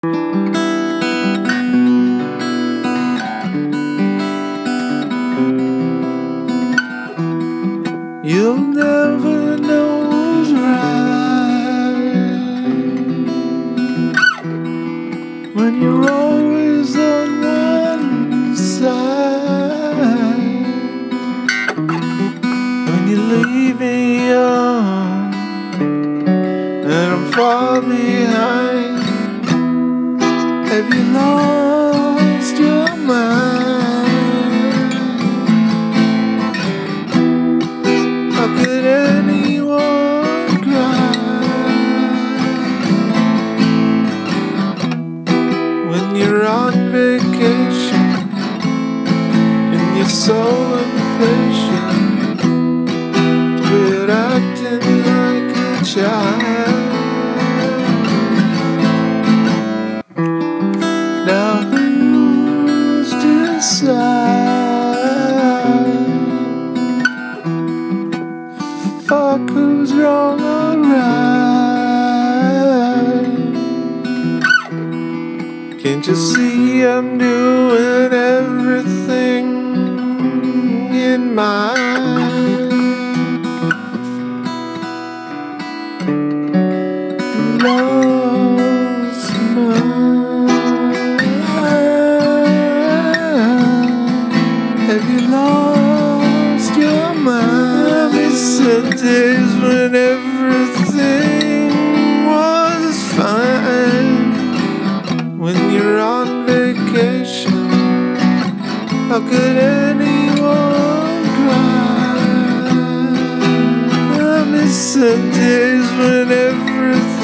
You'll never know who's right when you're always on one side. When you leave me young and I'm far behind, have you lost your mind? How could anyone cry when you're on vacation and you're so impatient? Quit acting like a child. To fuck who's wrong or right. Can't you see I'm doing everything lost your mind? It's the days when everything was fine. When you're on vacation, how could anyone cry? I miss the days when everything